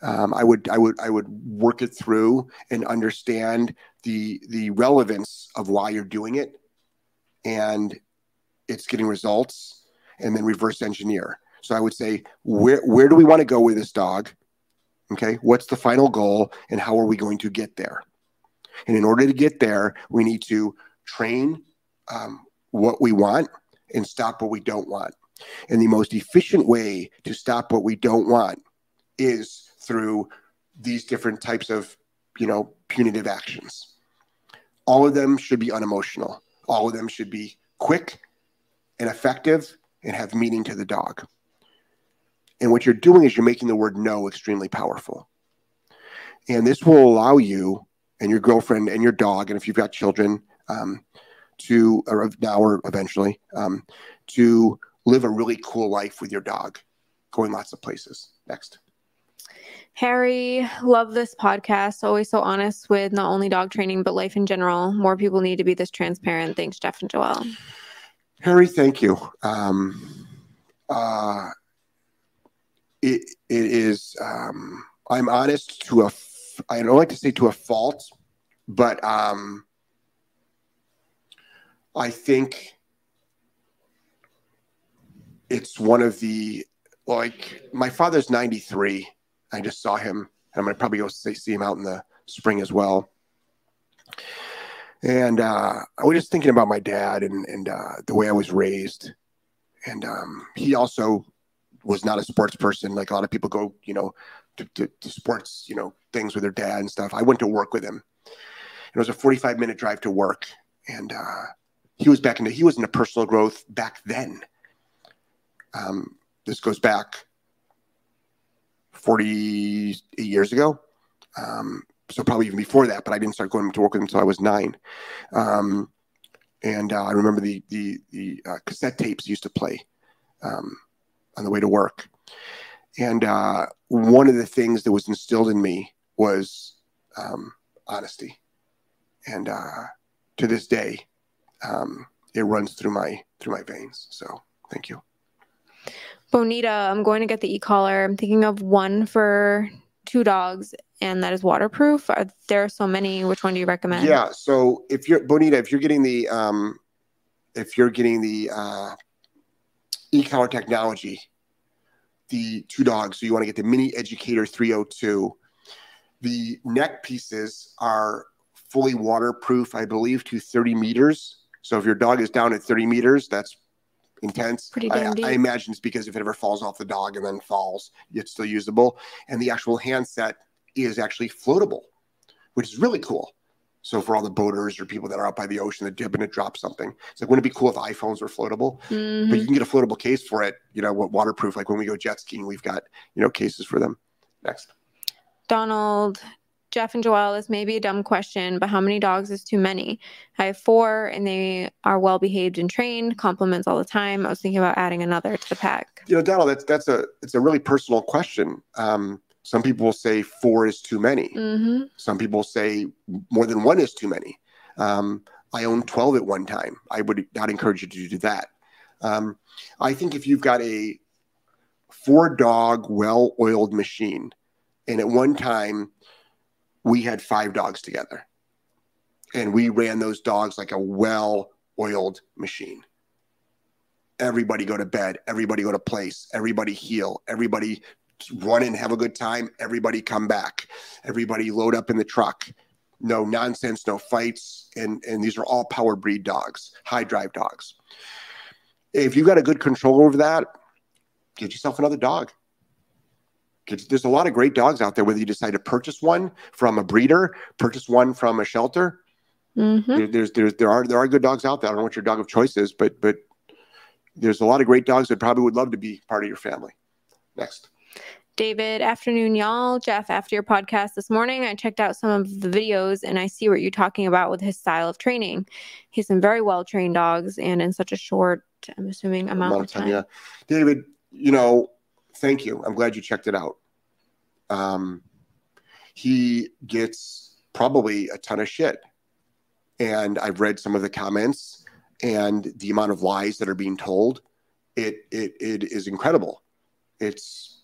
Um, I would I would I would work it through and understand the the relevance of why you're doing it and it's getting results and then reverse engineer. So I would say where where do we want to go with this dog? Okay, what's the final goal and how are we going to get there? And in order to get there, we need to train um, what we want and stop what we don't want. And the most efficient way to stop what we don't want is through these different types of, you know, punitive actions. All of them should be unemotional. All of them should be quick and effective and have meaning to the dog. And what you're doing is you're making the word no extremely powerful. And this will allow you and your girlfriend and your dog, and if you've got children, um, to, or now or eventually, um, to live a really cool life with your dog, going lots of places. Next. Harry, love this podcast. Always so honest with not only dog training, but life in general. More people need to be this transparent. Thanks, Jeff and Joelle. Harry, thank you. Um, uh, it, it is, um, I'm honest to a, f- I don't like to say to a fault, but um, I think it's one of the, like, my father's 93 I just saw him. and I'm to probably go see, see him out in the spring as well. And uh, I was just thinking about my dad and, and uh, the way I was raised. And um, he also was not a sports person. Like a lot of people go, you know, to, to, to sports, you know, things with their dad and stuff. I went to work with him. It was a 45 minute drive to work. And uh, he was back into, he was into personal growth back then. Um, this goes back 48 years ago. Um, so probably even before that, but I didn't start going to work with him until I was nine. Um, and uh, I remember the the, the uh, cassette tapes used to play um, on the way to work. And uh, one of the things that was instilled in me was um, honesty. And uh, to this day, um, it runs through my through my veins. So thank you. Bonita, I'm going to get the e-collar. I'm thinking of one for two dogs, and that is waterproof. Are there are so many? Which one do you recommend? Yeah. So if you're Bonita, if you're getting the um, if you're getting the uh, e-collar technology, the two dogs, so you want to get the Mini Educator 302. The neck pieces are fully waterproof, I believe, to 30 meters. So if your dog is down at 30 meters, that's intense. Pretty I. I imagine it's because if it ever falls off the dog and then falls, it's still usable. And the actual handset is actually floatable, which is really cool. So for all the boaters or people that are out by the ocean that dip and it drops something, it's like wouldn't it be cool if iPhones were floatable? Mhm. But you can get a floatable case for it. You know, what waterproof. Like when we go jet skiing, we've got you know cases for them. Next. Donald, Jeff and Joelle, this may be a dumb question, but how many dogs is too many? I have four, and they are well behaved and trained, compliments all the time. I was thinking about adding another to the pack. You know, Donald, that's that's a it's a really personal question. Um, some people will say four is too many. hmm Some people say more than one is too many. Um, I owned 12 at one time. I would not encourage you to do that. Um, I think if you've got a four dog, well oiled machine, and at one time we had five dogs together, and we ran those dogs like a well oiled machine. Everybody go to bed, everybody go to place, everybody heel, everybody run and have a good time, everybody come back everybody load up in the truck. No nonsense no fights and and these are all power breed dogs high drive dogs. If you've got a good control over that get yourself another dog there's a lot of great dogs out there whether you decide to purchase one from a breeder purchase one from a shelter hmm there, there's there's there are there are good dogs out there i don't know what your dog of choice is but but there's a lot of great dogs that probably would love to be part of your family next David, afternoon, y'all. Jeff, after your podcast this morning, I checked out some of the videos and I see what you're talking about with his style of training. He's some very well trained dogs and in such a short, I'm assuming, amount, of time. Yeah, David, you know, thank you. I'm glad you checked it out. Um, he gets probably a ton of shit, and I've read some of the comments and the amount of lies that are being told. It it it is incredible. It's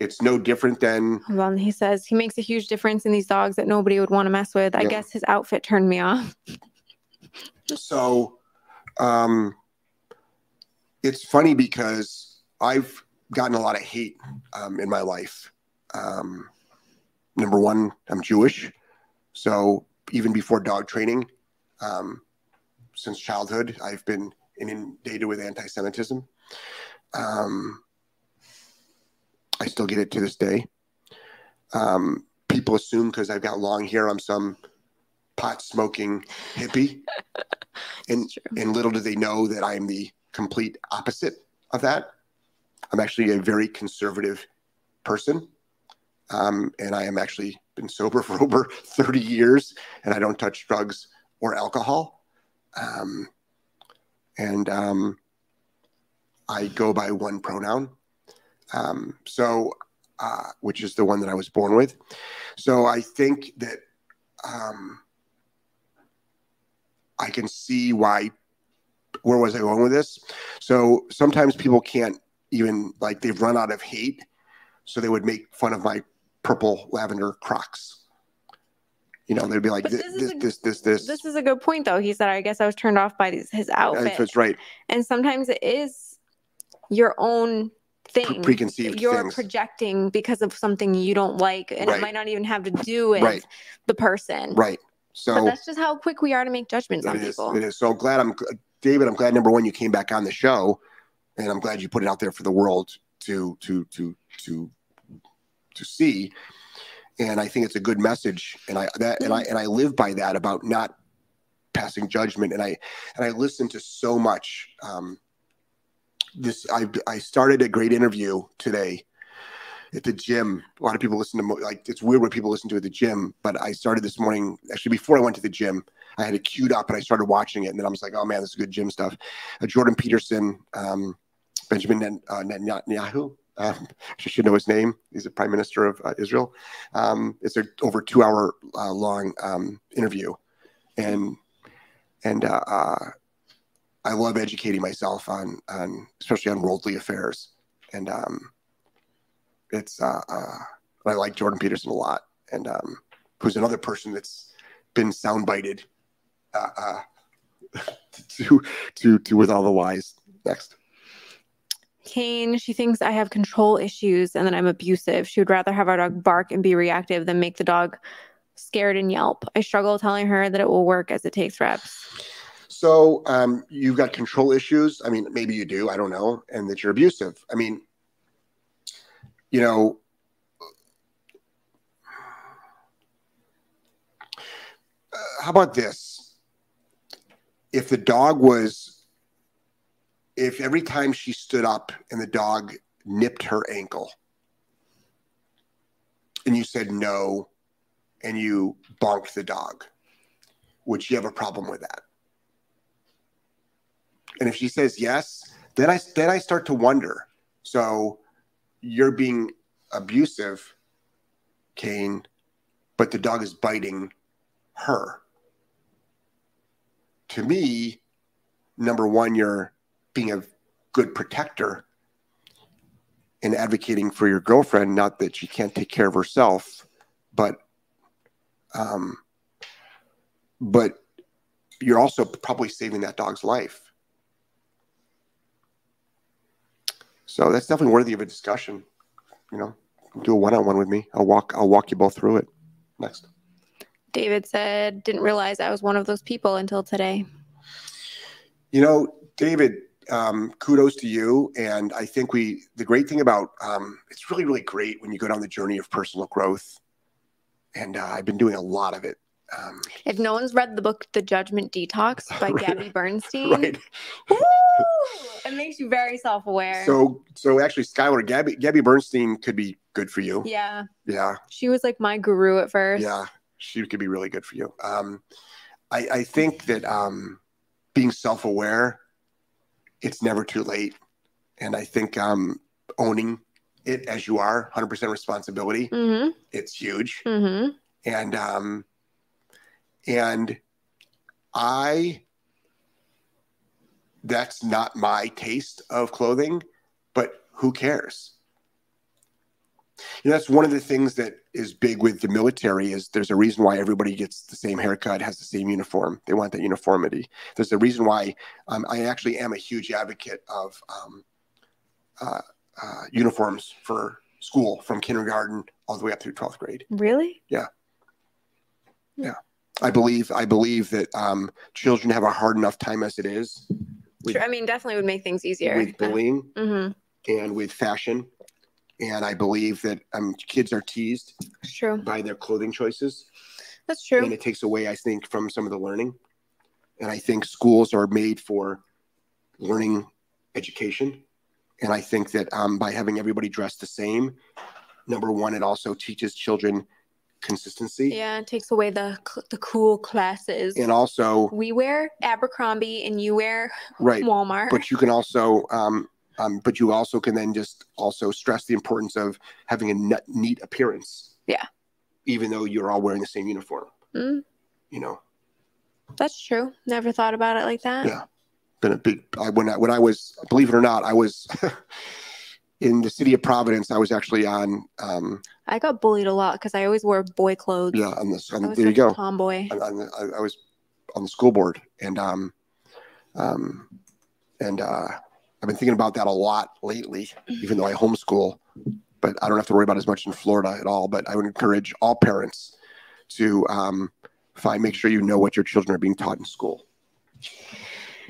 it's no different than Hold on. He says he makes a huge difference in these dogs that nobody would want to mess with. I Yeah. guess his outfit turned me off. So, um, it's funny because I've gotten a lot of hate um, in my life. Um, number one, I'm Jewish, so even before dog training, um, since childhood, I've been inundated with anti-Semitism. Um, I still get it to this day. Um, people assume because I've got long hair, I'm some pot smoking hippie. And and little do they know that I am the complete opposite of that. I'm actually a very conservative person. Um, and I am actually been sober for over 30 years and I don't touch drugs or alcohol. Um, and um, I go by one pronoun. Um, so uh, which is the one that I was born with. So I think that um, I can see why. Where was I going with this? So sometimes people can't even like they've run out of hate, so they would make fun of my purple lavender Crocs. You know, they'd be like, this, this is this, a- this, this, this. Is a good point, though. He said, I guess I was turned off by his outfit. That's right. And sometimes it is your own thing. preconceived You're things. projecting because of something you don't like, and Right. it might not even have to do with Right. the person. Right. But So that's just how quick we are to make judgments on is. people. It is. So glad I'm, David. I'm glad number one you came back on the show, and I'm glad you put it out there for the world to to to to to see. And I think it's a good message, and I that and I and I live by that about not passing judgment. And I and I listen to so much. Um, this I I started a great interview today at the gym. A lot of people listen to like it's weird what people listen to at the gym, but I started this morning actually before I went to the gym. I had it queued up and I started watching it, and then I was like, "Oh man, this is good gym stuff." Uh, Jordan Peterson, um, Benjamin uh, Netanyahu. Um, I should know his name. He's the Prime Minister of uh, Israel. Um, it's a over two hour uh, long um, interview, and and uh, uh, I love educating myself on on especially on worldly affairs, and um, it's uh, I like Jordan Peterson a lot, and um, who's another person that's been soundbited to to to with all the lies. Next, Kane, she thinks I have control issues and that I'm abusive. She would rather have our dog bark and be reactive than make the dog scared and yelp. I struggle telling her that it will work as it takes reps. so um, you've got control issues. I mean, maybe you do. I don't know, and that you're abusive. I mean, you know. Uh, how about this? If the dog was, if every time she stood up and the dog nipped her ankle, and you said no, and you bonked the dog, would she have a problem with that? And if she says yes, then I then I start to wonder. So you're being abusive, Kane, but the dog is biting her. To me, number one, you're being a good protector and advocating for your girlfriend, not that she can't take care of herself, but um, but you're also probably saving that dog's life. So that's definitely worthy of a discussion. You know, do a one-on-one with me. I'll walk. I'll walk you both through it. Next. David said, didn't realize I was one of those people until today. You know, David. Um, kudos to you. And I think we. The great thing about um, it's really, really great when you go down the journey of personal growth. And uh, I've been doing a lot of it. Um, If no one's read the book The Judgment Detox by Right. Gabby Bernstein, right. woo, it makes you very self-aware. So, so actually, Skylar, Gabby, Gabby Bernstein could be good for you. yeah, Yeah. she was like my guru at first. Yeah, she could be really good for you. Um, I, I think that um, being self-aware, it's never too late, and I think um, owning it as you are, hundred percent responsibility, Mm-hmm. it's huge. Mm-hmm. And um, and I, that's not my taste of clothing, but who cares? You know, that's one of the things that is big with the military is there's a reason why everybody gets the same haircut, has the same uniform. They want that uniformity. There's a reason why um, I actually am a huge advocate of um, uh, uh, uniforms for school from kindergarten all the way up through 12th grade. Really? Yeah. Yeah. I believe I believe that um, children have a hard enough time as it is with, Sure. I mean, definitely would make things easier. with bullying Mm-hmm. and with fashion, and I believe that um, kids are teased true. by their clothing choices, That's true. and it takes away, I think, from some of the learning. And I think schools are made for learning education, and I think that um, by having everybody dressed the same, number one, it also teaches children consistency, Yeah, it takes away the the cool classes. and also we wear Abercrombie and you wear right. Walmart. but you can also um, Um, but you also can then just also stress the importance of having a net, neat appearance. Yeah. Even though you're all wearing the same uniform, Mm, you know. that's true. Never thought about it like that. Yeah. Been a big I, when I when I was believe it or not, I was in the city of Providence. I was actually on um I got bullied a lot because I always wore boy clothes. yeah on this I on, there you a go. Tomboy. on, on the, I, I was on the school board and um um and uh I've been thinking about that a lot lately, even though I homeschool, but I don't have to worry about it as much in Florida at all. But I would encourage all parents to um find make sure you know what your children are being taught in school.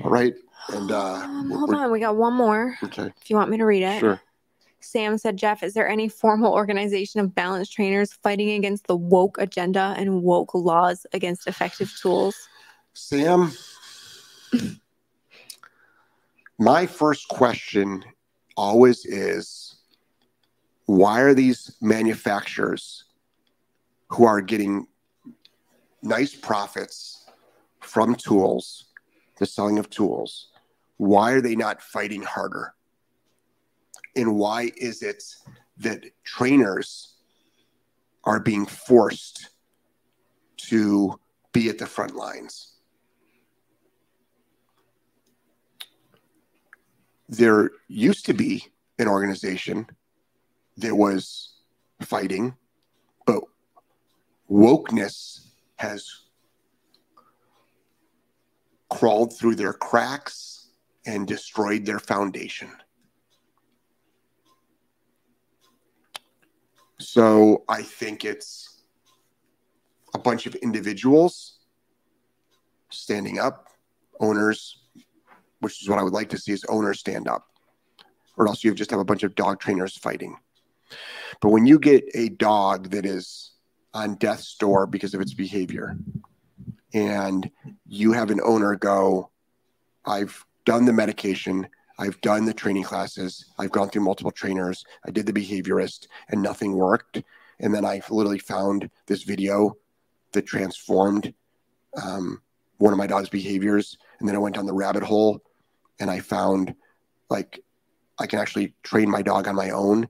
All right. And uh Um, we're- hold we're- on, we got one more. okay. If you want me to read it. Sure. Sam said, Jeff, is there any formal organization of balance trainers fighting against the woke agenda and woke laws against effective tools? Sam, my first question always is why are these manufacturers who are getting nice profits from tools, the selling of tools, why are they not fighting harder? And why is it that trainers are being forced to be at the front lines? There used to be an organization that was fighting, but wokeness has crawled through their cracks and destroyed their foundation. So I think it's a bunch of individuals standing up, owners, which is what I would like to see is owners stand up, or else you just have a bunch of dog trainers fighting. But when you get a dog that is on death's door because of its behavior, and you have an owner go, I've done the medication, I've done the training classes, I've gone through multiple trainers, I did the behaviorist, and nothing worked. And then I literally found this video that transformed um, one of my dog's behaviors. And then I went down the rabbit hole and I found like I can actually train my dog on my own.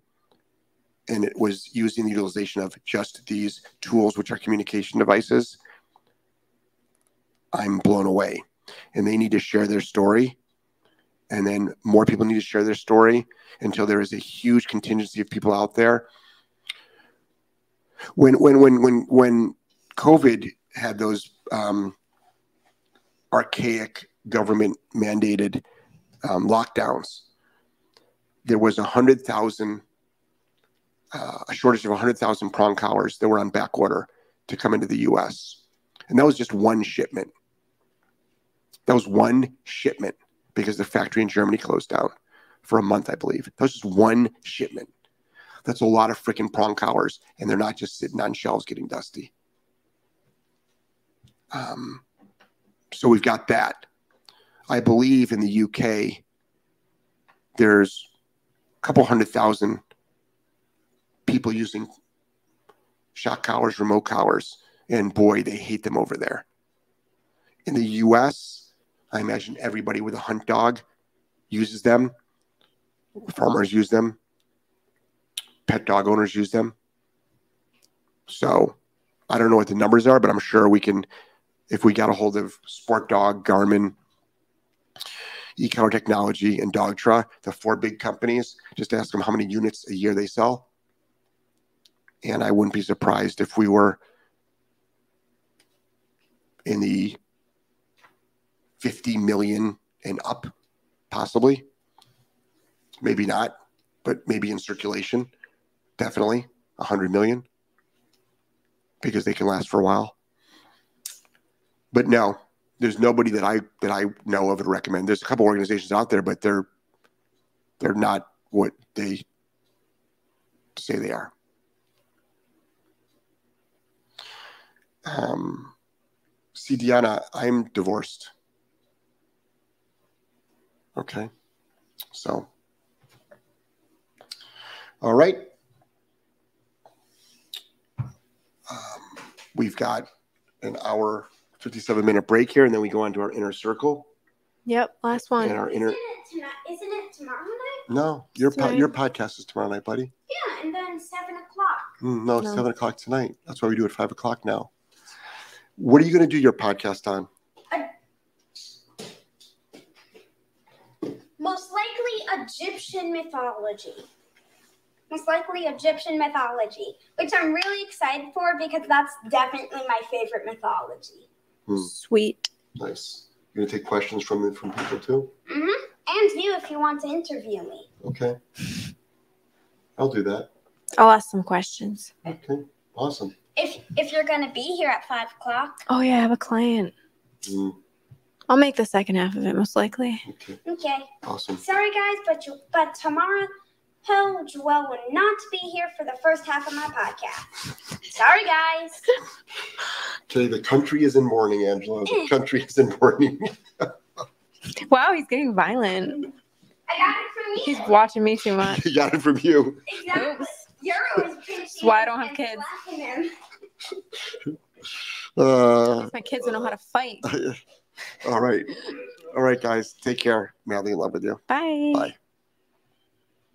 And it was using the utilization of just these tools, which are communication devices. I'm blown away. And they need to share their story. And then more people need to share their story until there is a huge contingency of people out there. When when when when when COVID had those um, archaic government mandated um, lockdowns, there was a hundred thousand, uh, a shortage of a hundred thousand prong collars that were on back order to come into the U.S. And that was just one shipment. That was one shipment because the factory in Germany closed down for a month, I believe. That was just one shipment. That's a lot of freaking prong collars, and they're not just sitting on shelves getting dusty. Um, so we've got that. I believe in the UK, there's a couple hundred thousand people using shock collars, remote collars, and boy, they hate them over there. In the US, I imagine everybody with a hunt dog uses them. Farmers use them. Pet dog owners use them. So I don't know what the numbers are, but I'm sure we can, if we got a hold of Sport Dog, Garmin, E-Collar Technology, and Dogtra, the four big companies, just ask them how many units a year they sell. And I wouldn't be surprised if we were in the 50 million and up, possibly. Maybe not, but maybe in circulation, definitely 100 million because they can last for a while. But no, there's nobody that I that I know of to recommend. There's a couple organizations out there, but they're they're not what they say they are. Um, see, Deanna, I'm divorced. Okay, so all right. Um, we've got an hour 57 minute break here and then we go on to our inner circle Yep, last and one. our inner tonight? Isn't it tomorrow night? No, your po- your podcast is tomorrow night, buddy. Yeah, and then seven o'clock. Mm, no, it's No. seven o'clock tonight. That's why we do it five o'clock now. What are you going to do your podcast on? Most likely Egyptian mythology. Most likely Egyptian mythology, which I'm really excited for because that's definitely my favorite mythology. Sweet. Nice. You're going to take questions from from people too. Mm-hmm. And you, if you want to interview me. Okay. I'll do that. I'll ask some questions. Okay. Awesome. If if you're gonna be here at five o'clock. Oh yeah, I have a client. Mm, I'll make the second half of it most likely. okay. Okay. Awesome. Sorry guys, but you but tomorrow Joelle will not be here for the first half of my podcast. Sorry guys. Okay. The country is in mourning, Angelo. The country is in mourning. Wow, he's getting violent. I got it from you. He's watching me too much. he got it from you. Exactly. Oops. You're always That's why I don't have kids. Uh, My kids don't know how to fight. all right. All right, guys. Take care. Madly in love with you. Bye. Bye.